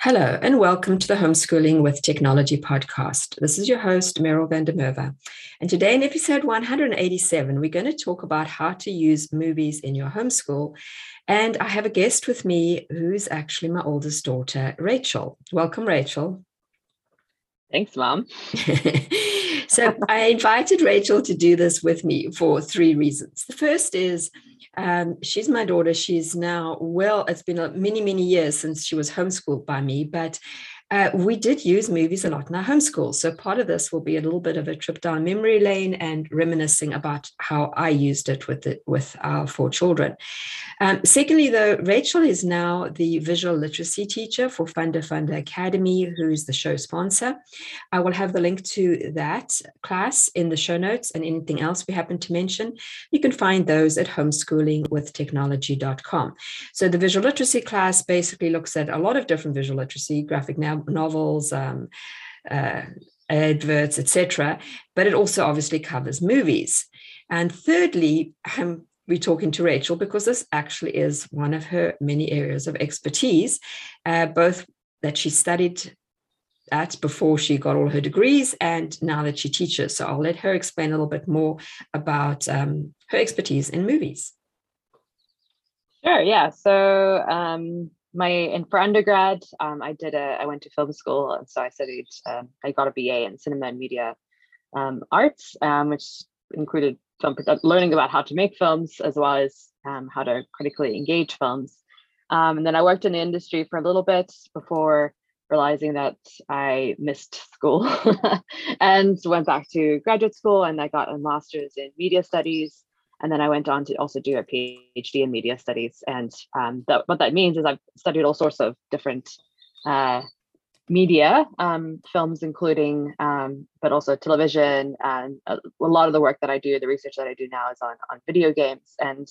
Hello, and welcome to the Homeschooling with Technology podcast. This is your host, Meryl van der Merwe. And today, in episode 187, we're going to talk about how to use movies in your homeschool. And I have a guest with me who's actually my oldest daughter, Rachel. Welcome, Rachel. Thanks, Mom. so, I invited Rachel to do this with me for three reasons. The first is um, she's my daughter. She's now, well, it's been many, many years since she was homeschooled by me, but uh, we did use movies a lot in our homeschool. So part of this will be a little bit of a trip down memory lane and reminiscing about how I used it with the, with our four children. Um, secondly, though, Rachel is now the visual literacy teacher for Funda Funda Academy, who's the show sponsor. I will have the link to that class in the show notes and anything else we happen to mention. You can find those at homeschoolingwithtechnology.com. So the visual literacy class basically looks at a lot of different visual literacy, graphic now novels, um, uh, adverts, etc. But it also obviously covers movies. And thirdly, we're talking to Rachel because this actually is one of her many areas of expertise, uh, both that she studied at before she got all her degrees and now that she teaches. So I'll let her explain a little bit more about um, her expertise in movies. Sure. Yeah. So um, my and for undergrad, um, I did a I went to film school, and so I studied. Um, I got a BA in cinema and media um, arts, um, which included film learning about how to make films as well as um, how to critically engage films. Um, and then I worked in the industry for a little bit before realizing that I missed school and went back to graduate school and I got a master's in media studies and then I went on to also do a PhD in media studies. And um, that, what that means is I've studied all sorts of different uh, media, um, films, including, um, but also television. And a, lot of the work that I do, the research that I do now is on, on video games. And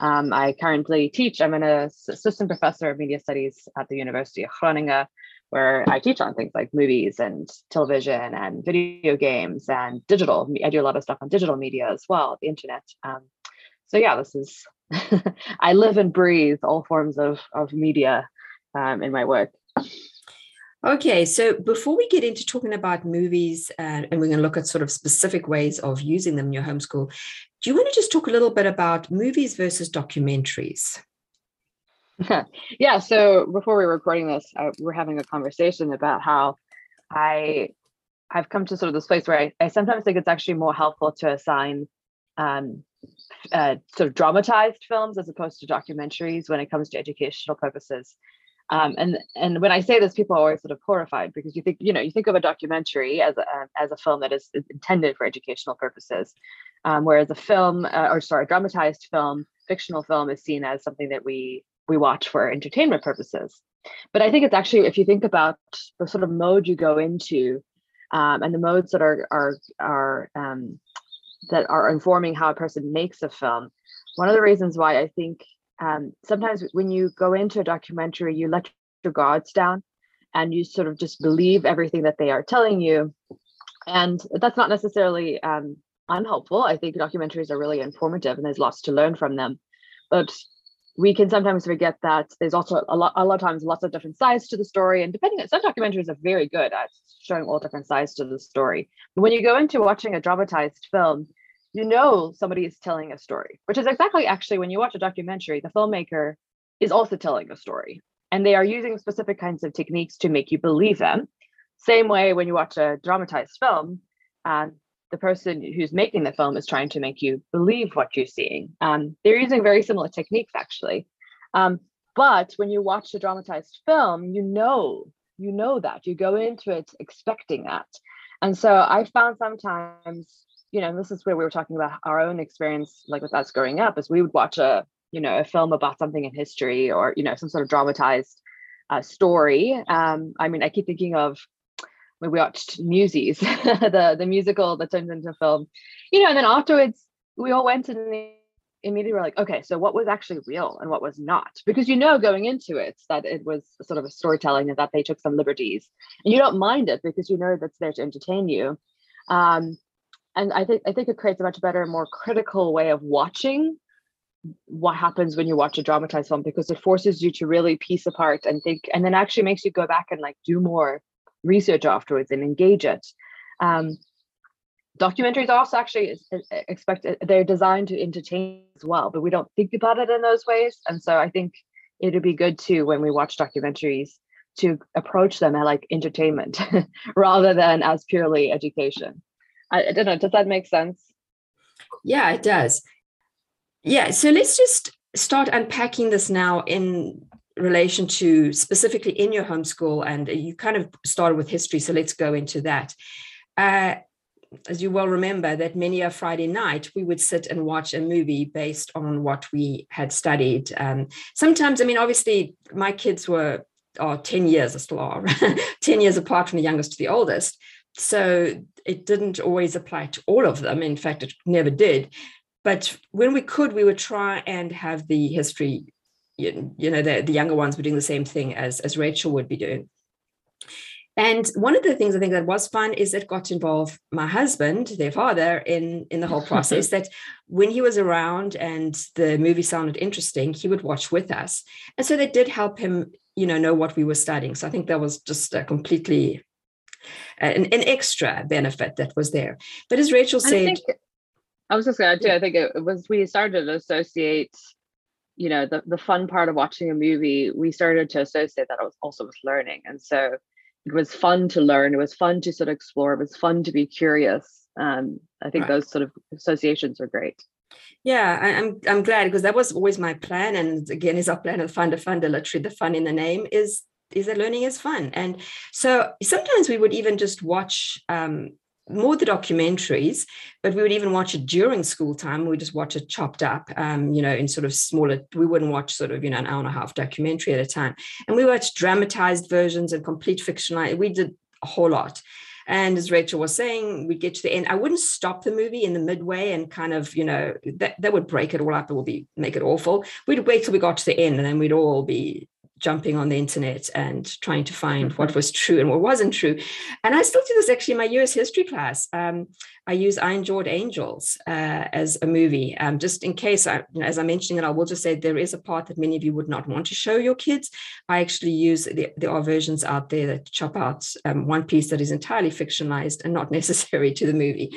um, I currently teach, I'm an assistant professor of media studies at the University of Groningen where I teach on things like movies and television and video games and digital. I do a lot of stuff on digital media as well, the internet. Um, so yeah, this is I live and breathe all forms of of media um, in my work. Okay, so before we get into talking about movies, uh, and we're going to look at sort of specific ways of using them in your homeschool, do you want to just talk a little bit about movies versus documentaries? yeah. So before we were recording this, I, we're having a conversation about how I I've come to sort of this place where I, I sometimes think it's actually more helpful to assign um, uh, sort of dramatized films as opposed to documentaries when it comes to educational purposes. Um, and and when I say this, people are always sort of horrified because you think you know you think of a documentary as a as a film that is, intended for educational purposes, um, whereas a film uh, or sorry, dramatized film, fictional film is seen as something that we we watch for entertainment purposes. But I think it's actually, if you think about the sort of mode you go into, um, and the modes that are are are um, that are informing how a person makes a film. One of the reasons why I think um, sometimes when you go into a documentary, you let your guards down, and you sort of just believe everything that they are telling you, and that's not necessarily um, unhelpful. I think documentaries are really informative, and there's lots to learn from them. But we can sometimes forget that there's also a lot, a lot of times lots of different sides to the story. And depending on some documentaries are very good at showing all different sides to the story. But when you go into watching a dramatized film, you know somebody is telling a story, which is exactly actually when you watch a documentary, the filmmaker is also telling a story. And they are using specific kinds of techniques to make you believe them. Same way when you watch a dramatized film, and the person who's making the film is trying to make you believe what you're seeing. Um, they're using very similar techniques, actually. Um, but when you watch a dramatized film, you know, you know that you go into it expecting that. And so I found sometimes, you know, this is where we were talking about our own experience, like with us growing up, is we would watch a, you know, a film about something in history or, you know, some sort of dramatized uh, story. Um, I mean, I keep thinking of when we watched Newsies, the the musical that turned into a film, you know, and then afterwards we all went and immediately were like, okay, so what was actually real and what was not? Because you know going into it that it was sort of a storytelling and that they took some liberties, and you don't mind it because you know that's there to entertain you. Um, and I think I think it creates a much better, more critical way of watching what happens when you watch a dramatized film because it forces you to really piece apart and think, and then actually makes you go back and like do more research afterwards and engage it. Um, documentaries also actually uh, uh, expect uh, they're designed to entertain as well, but we don't think about it in those ways. And so I think it'd be good too when we watch documentaries to approach them at like entertainment rather than as purely education. I, I don't know. Does that make sense? Yeah, it does. Yeah. So let's just start unpacking this now in relation to specifically in your homeschool. And you kind of started with history. So let's go into that. Uh, as you well remember, that many a Friday night we would sit and watch a movie based on what we had studied. Um, sometimes, I mean, obviously, my kids were oh, 10 years, still are 10 years apart from the youngest to the oldest. So it didn't always apply to all of them. In fact, it never did. But when we could, we would try and have the history, you, you know, the, the younger ones were doing the same thing as, as Rachel would be doing. And one of the things I think that was fun is it got to involve my husband, their father, in, in the whole process. that when he was around and the movie sounded interesting, he would watch with us. And so they did help him, you know, know what we were studying. So I think that was just a completely an, an extra benefit that was there. But as Rachel said, I, think, I was just going to. I think it was we started to associate you know the, the fun part of watching a movie we started to associate that was also with learning and so it was fun to learn it was fun to sort of explore it was fun to be curious um, i think right. those sort of associations are great yeah I, am I'm, I'm glad because that was always my plan and again is our plan of Funda Funda literally the fun in the name is is that learning is fun and so sometimes we would even just watch um, more the documentaries, but we would even watch it during school time. We just watch it chopped up, um, you know, in sort of smaller. We wouldn't watch sort of you know an hour and a half documentary at a time, and we watched dramatized versions and complete fiction. We did a whole lot. And as Rachel was saying, we'd get to the end. I wouldn't stop the movie in the midway and kind of, you know, that, that would break it all up. It would be make it awful. We'd wait till we got to the end and then we'd all be jumping on the internet and trying to find what mm-hmm. was true and what wasn't true. And I still do this actually in my US history class. Um, I use Iron Jawed Angels uh, as a movie, um, just in case, I, you know, as I'm mentioning it, I will just say there is a part that many of you would not want to show your kids. I actually use, the, there are versions out there that chop out um, one piece that is entirely fictionalized and not necessary to the movie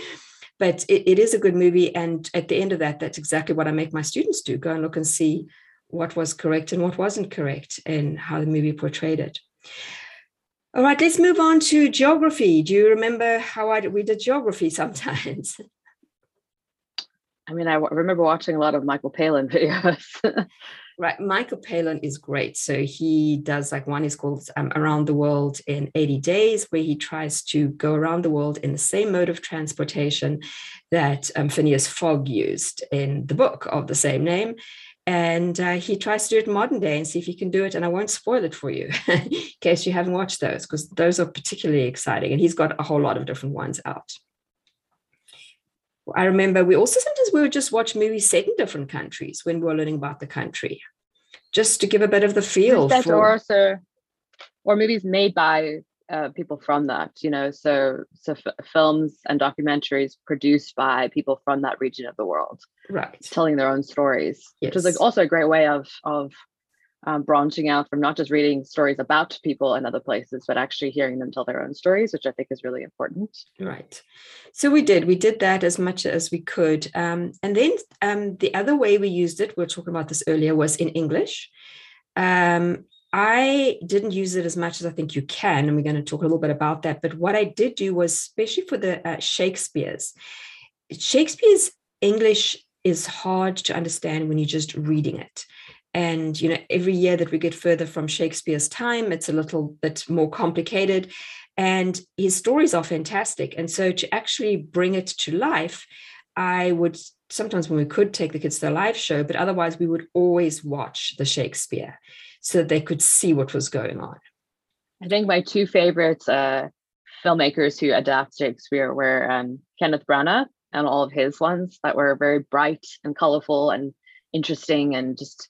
but it, it is a good movie and at the end of that that's exactly what i make my students do go and look and see what was correct and what wasn't correct and how the movie portrayed it. All right, let's move on to geography. Do you remember how I, we did geography sometimes? I mean, I remember watching a lot of Michael Palin videos. right, Michael Palin is great. So he does like one is called um, Around the World in 80 Days, where he tries to go around the world in the same mode of transportation that um, Phineas Fogg used in the book of the same name and uh, he tries to do it modern day and see if he can do it and i won't spoil it for you in case you haven't watched those because those are particularly exciting and he's got a whole lot of different ones out. I remember we also sometimes we would just watch movies set in different countries when we were learning about the country just to give a bit of the feel for... or or movies made by uh, people from that you know so so f- films and documentaries produced by people from that region of the world right. telling their own stories yes. which is like also a great way of of um, branching out from not just reading stories about people in other places but actually hearing them tell their own stories which i think is really important. Right. So we did we did that as much as we could um, and then um, the other way we used it we were talking about this earlier was in english um, I didn't use it as much as I think you can, and we're going to talk a little bit about that. But what I did do was, especially for the uh, Shakespeare's, Shakespeare's English is hard to understand when you're just reading it. And you know, every year that we get further from Shakespeare's time, it's a little bit more complicated. And his stories are fantastic. And so to actually bring it to life, I would sometimes when we could take the kids to the live show, but otherwise we would always watch the Shakespeare so that they could see what was going on. I think my two favorite uh, filmmakers who adapt Shakespeare were um, Kenneth Branagh and all of his ones that were very bright and colorful and interesting and just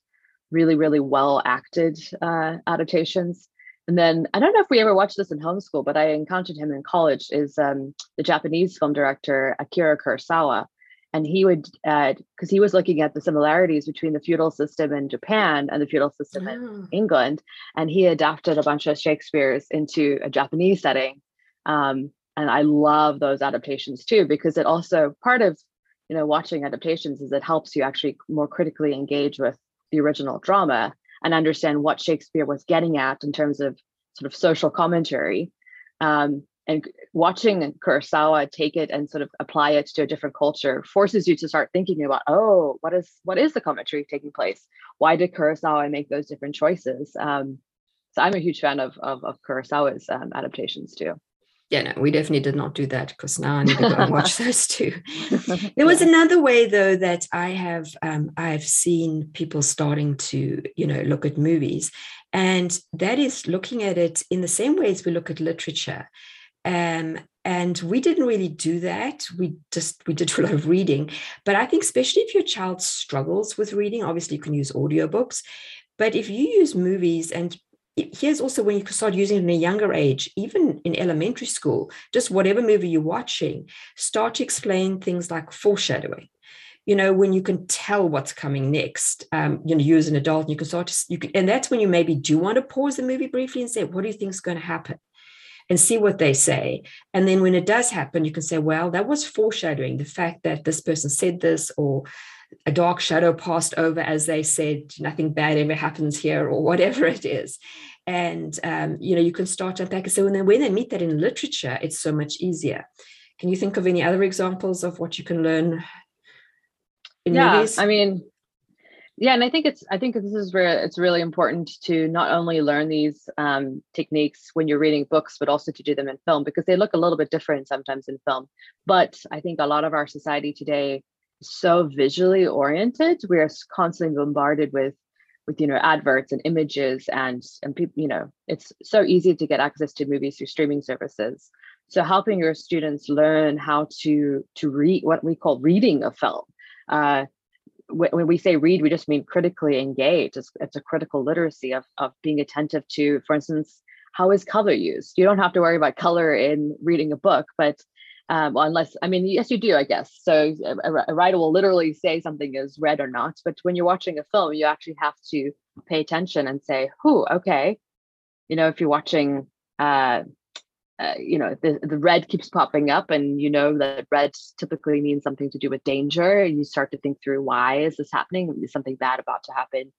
really, really well acted uh, adaptations. And then I don't know if we ever watched this in homeschool, but I encountered him in college. Is um, the Japanese film director Akira Kurosawa, and he would because uh, he was looking at the similarities between the feudal system in Japan and the feudal system oh. in England, and he adapted a bunch of Shakespeare's into a Japanese setting. Um, and I love those adaptations too because it also part of you know watching adaptations is it helps you actually more critically engage with the original drama and understand what Shakespeare was getting at in terms of sort of social commentary. Um, and watching Kurosawa take it and sort of apply it to a different culture forces you to start thinking about, oh, what is what is the commentary taking place? Why did Kurosawa make those different choices? Um, so I'm a huge fan of of, of Kurosawa's um, adaptations too yeah, no, we definitely did not do that because now I need to go and watch those too. There was another way though that I have um, I've seen people starting to you know look at movies, and that is looking at it in the same way as we look at literature. Um, and we didn't really do that. We just we did a lot of reading, but I think especially if your child struggles with reading, obviously you can use audiobooks. But if you use movies and here's also when you start using it in a younger age, even in elementary school, just whatever movie you're watching, start to explain things like foreshadowing. You know, when you can tell what's coming next, um, you know, you as an adult, and you can start to, you can, and that's when you maybe do want to pause the movie briefly and say, what do you think is going to happen? And see what they say. And then when it does happen, you can say, well, that was foreshadowing the fact that this person said this or a dark shadow passed over as they said nothing bad ever happens here or whatever it is and um, you know you can start to unpack it so when they, when they meet that in literature it's so much easier can you think of any other examples of what you can learn in yeah movies? i mean yeah and i think it's i think this is where it's really important to not only learn these um, techniques when you're reading books but also to do them in film because they look a little bit different sometimes in film. But i think a lot of our society today is so visually oriented. We are constantly bombarded with with you know adverts and images and and people you know it's so easy to get access to movies through streaming services. So helping your students learn how to to read what we call reading a film. Uh, when we say read we just mean critically engage it's, it's a critical literacy of, of being attentive to for instance how is color used you don't have to worry about color in reading a book but um, unless I mean, yes, you do, I guess. So a, a, writer will literally say something is red or not, but when you're watching a film, you actually have to pay attention and say, "Who? Okay." You know, if you're watching, uh, uh, you know, the the red keeps popping up, and you know that red typically means something to do with danger, and you start to think through why is this happening? Is something bad about to happen?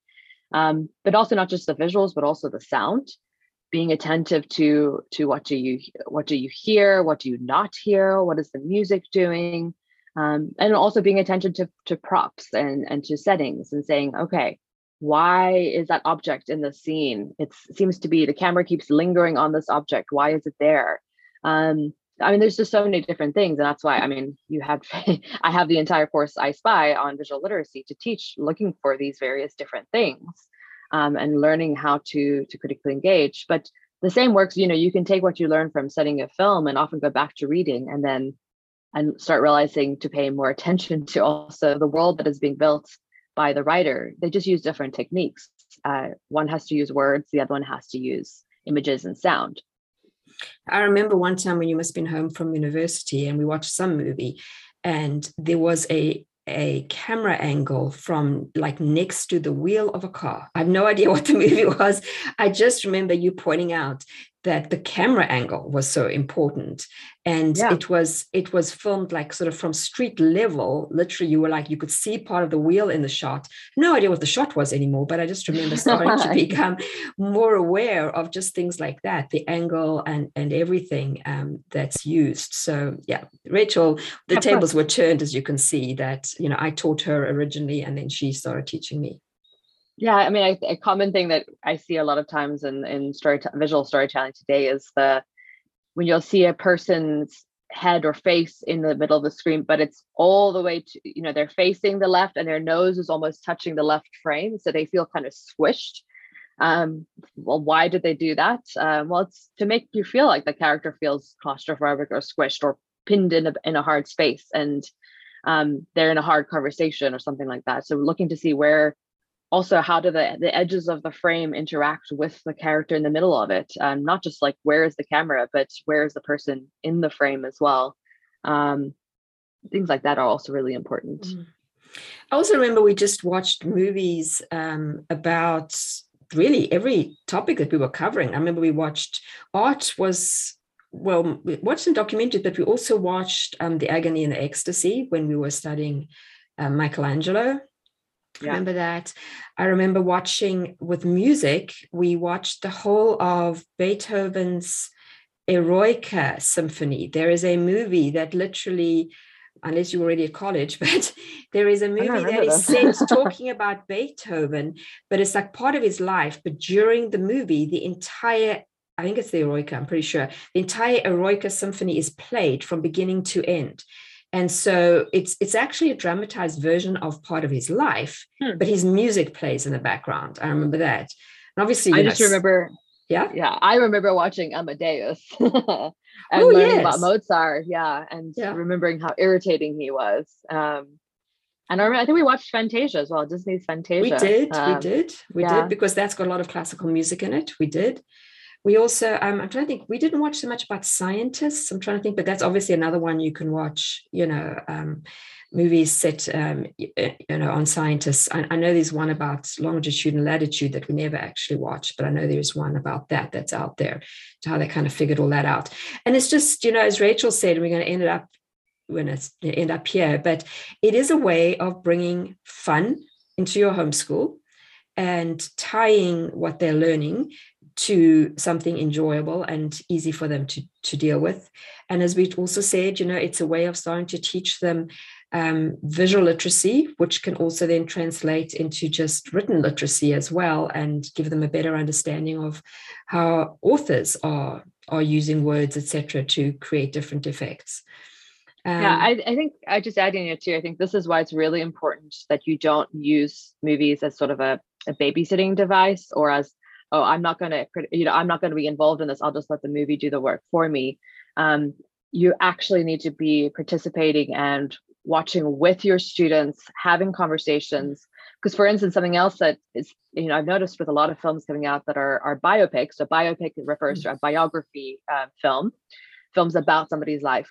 Um, but also not just the visuals, but also the sound being attentive to to what do you what do you hear what do you not hear what is the music doing um, and also being attentive to, to props and and to settings and saying okay why is that object in the scene? It seems to be the camera keeps lingering on this object. Why is it there? Um, i mean there's just so many different things and that's why i mean you have i have the entire course i spy on visual literacy to teach looking for these various different things um, and learning how to to critically engage. But the same works, you know, you can take what you learn from studying a film and often go back to reading and then and start realizing to pay more attention to also the world that is being built by the writer. They just use different techniques. Uh, one has to use words, the other one has to use images and sound. I remember one time when you must have been home from university and we watched some movie and there was a a camera angle from like next to the wheel of a car. I have no idea what the movie was. I just remember you pointing out that the camera angle was so important. And yeah. it was it was filmed like sort of from street level. Literally you were like you could see part of the wheel in the shot. No idea what the shot was anymore but i just remember starting to become more aware of just things like that the angle and and everything um, that's used. So yeah rachel the tables were turned as you can see that you know i taught her originally and then she started teaching me yeah, I mean, I, a common thing that I see a lot of times in in story visual storytelling today is the when you'll see a person's head or face in the middle of the screen, but it's all the way to, you know, they're facing the left and their nose is almost touching the left frame. So they feel kind of squished. Um, well, why did they do that? Um, well, it's to make you feel like the character feels claustrophobic or squished or pinned in a, in a hard space and um, they're in a hard conversation or something like that. So looking to see where also how do the, the edges of the frame interact with the character in the middle of it? Um, not just like where is the camera but where is the person in the frame as well? Um, things like that are also really important. Mm. i also remember we just watched movies um, about really every topic that we were covering. I remember we watched art was well we watched some documentaries but we also watched um, the agony and the ecstasy when we were studying uh, michelangelo yeah. remember that i remember watching with music we watched the whole of beethoven's eroica symphony there is a movie that literally unless you're already at college but there is a movie that is set talking about beethoven but it's like part of his life but during the movie the entire I think it's the Eroica, I'm pretty sure. The entire Eroica symphony is played from beginning to end and so it's it's actually a dramatized version of part of his life hmm. but his music plays in the background i remember that and obviously i know, just remember yeah yeah i remember watching amadeus and oh, learning yes. about mozart yeah and yeah. remembering how irritating he was um and I, remember, I think we watched Fantasia as well, Disney's Fantasia. We did, um, we did, we yeah. did, because that's got a lot of classical music in it. We did. We also, um, I'm trying to think, we didn't watch so much about scientists. I'm trying to think, but that's obviously another one you can watch, you know, um, movies set, um, you know, on scientists. I, I, know there's one about longitude and latitude that we never actually watched, but I know there's one about that that's out there, to how they kind of figured all that out. And it's just, you know, as Rachel said, we're going to end it up when it's end up here, but it is a way of bringing fun into your homeschool and tying what they're learning to something enjoyable and easy for them to, to deal with. And as we also said, you know, it's a way of starting to teach them um, visual literacy, which can also then translate into just written literacy as well, and give them a better understanding of how authors are are using words, etc., to create different effects. Um, yeah, I, I think I just adding it too. I think this is why it's really important that you don't use movies as sort of a, a babysitting device or as oh i'm not going to you know i'm not going to be involved in this i'll just let the movie do the work for me. Um, you actually need to be participating and watching with your students having conversations. Because for instance something else that is you know i've noticed with a lot of films coming out that are, are biopics so biopic refers to a biography uh, film films about somebody's life.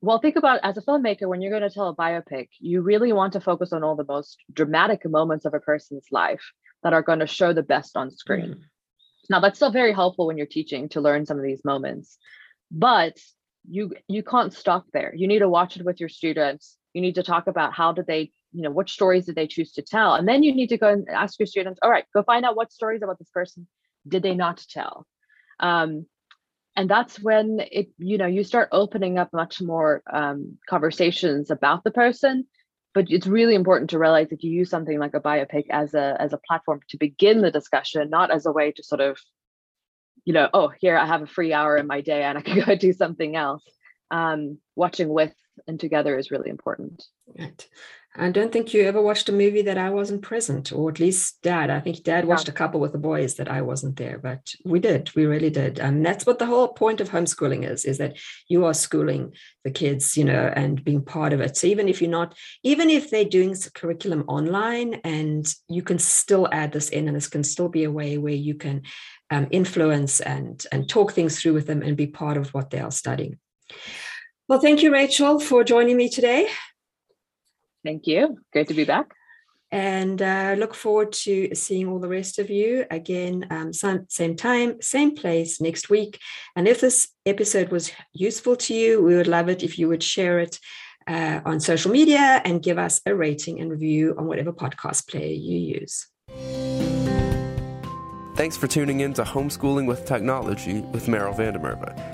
Well think about as a filmmaker when you're going to tell a biopic you really want to focus on all the most dramatic moments of a person's life that are going to show the best on screen. Mm. Now that's still very helpful when you're teaching to learn some of these moments, but you you can't stop there. You need to watch it with your students. You need to talk about how did they, you know, which stories did they choose to tell, and then you need to go and ask your students. All right, go find out what stories about this person did they not tell. Um, and that's when it you know you start opening up much more um, conversations about the person but it's really important to realize that you use something like a biopic as a as a platform to begin the discussion not as a way to sort of you know oh here i have a free hour in my day and i can go do something else. Um, watching with and together is really important. Right I don't think you ever watched a movie that I wasn't present, or at least dad. I think dad watched a couple with the boys that I wasn't there, but we did. We really did. And that's what the whole point of homeschooling is, is that you are schooling the kids, you know, and being part of it. So even if you're not, even if they're doing curriculum online and you can still add this in, and this can still be a way where you can um, influence and, and talk things through with them and be part of what they are studying. Well, thank you, Rachel, for joining me today. Thank you. Great to be back. And uh, look forward to seeing all the rest of you again, um, same, same time, same place next week. And if this episode was useful to you, we would love it if you would share it uh, on social media and give us a rating and review on whatever podcast player you use. Thanks for tuning in to Homeschooling with Technology with Meryl van der Merwe.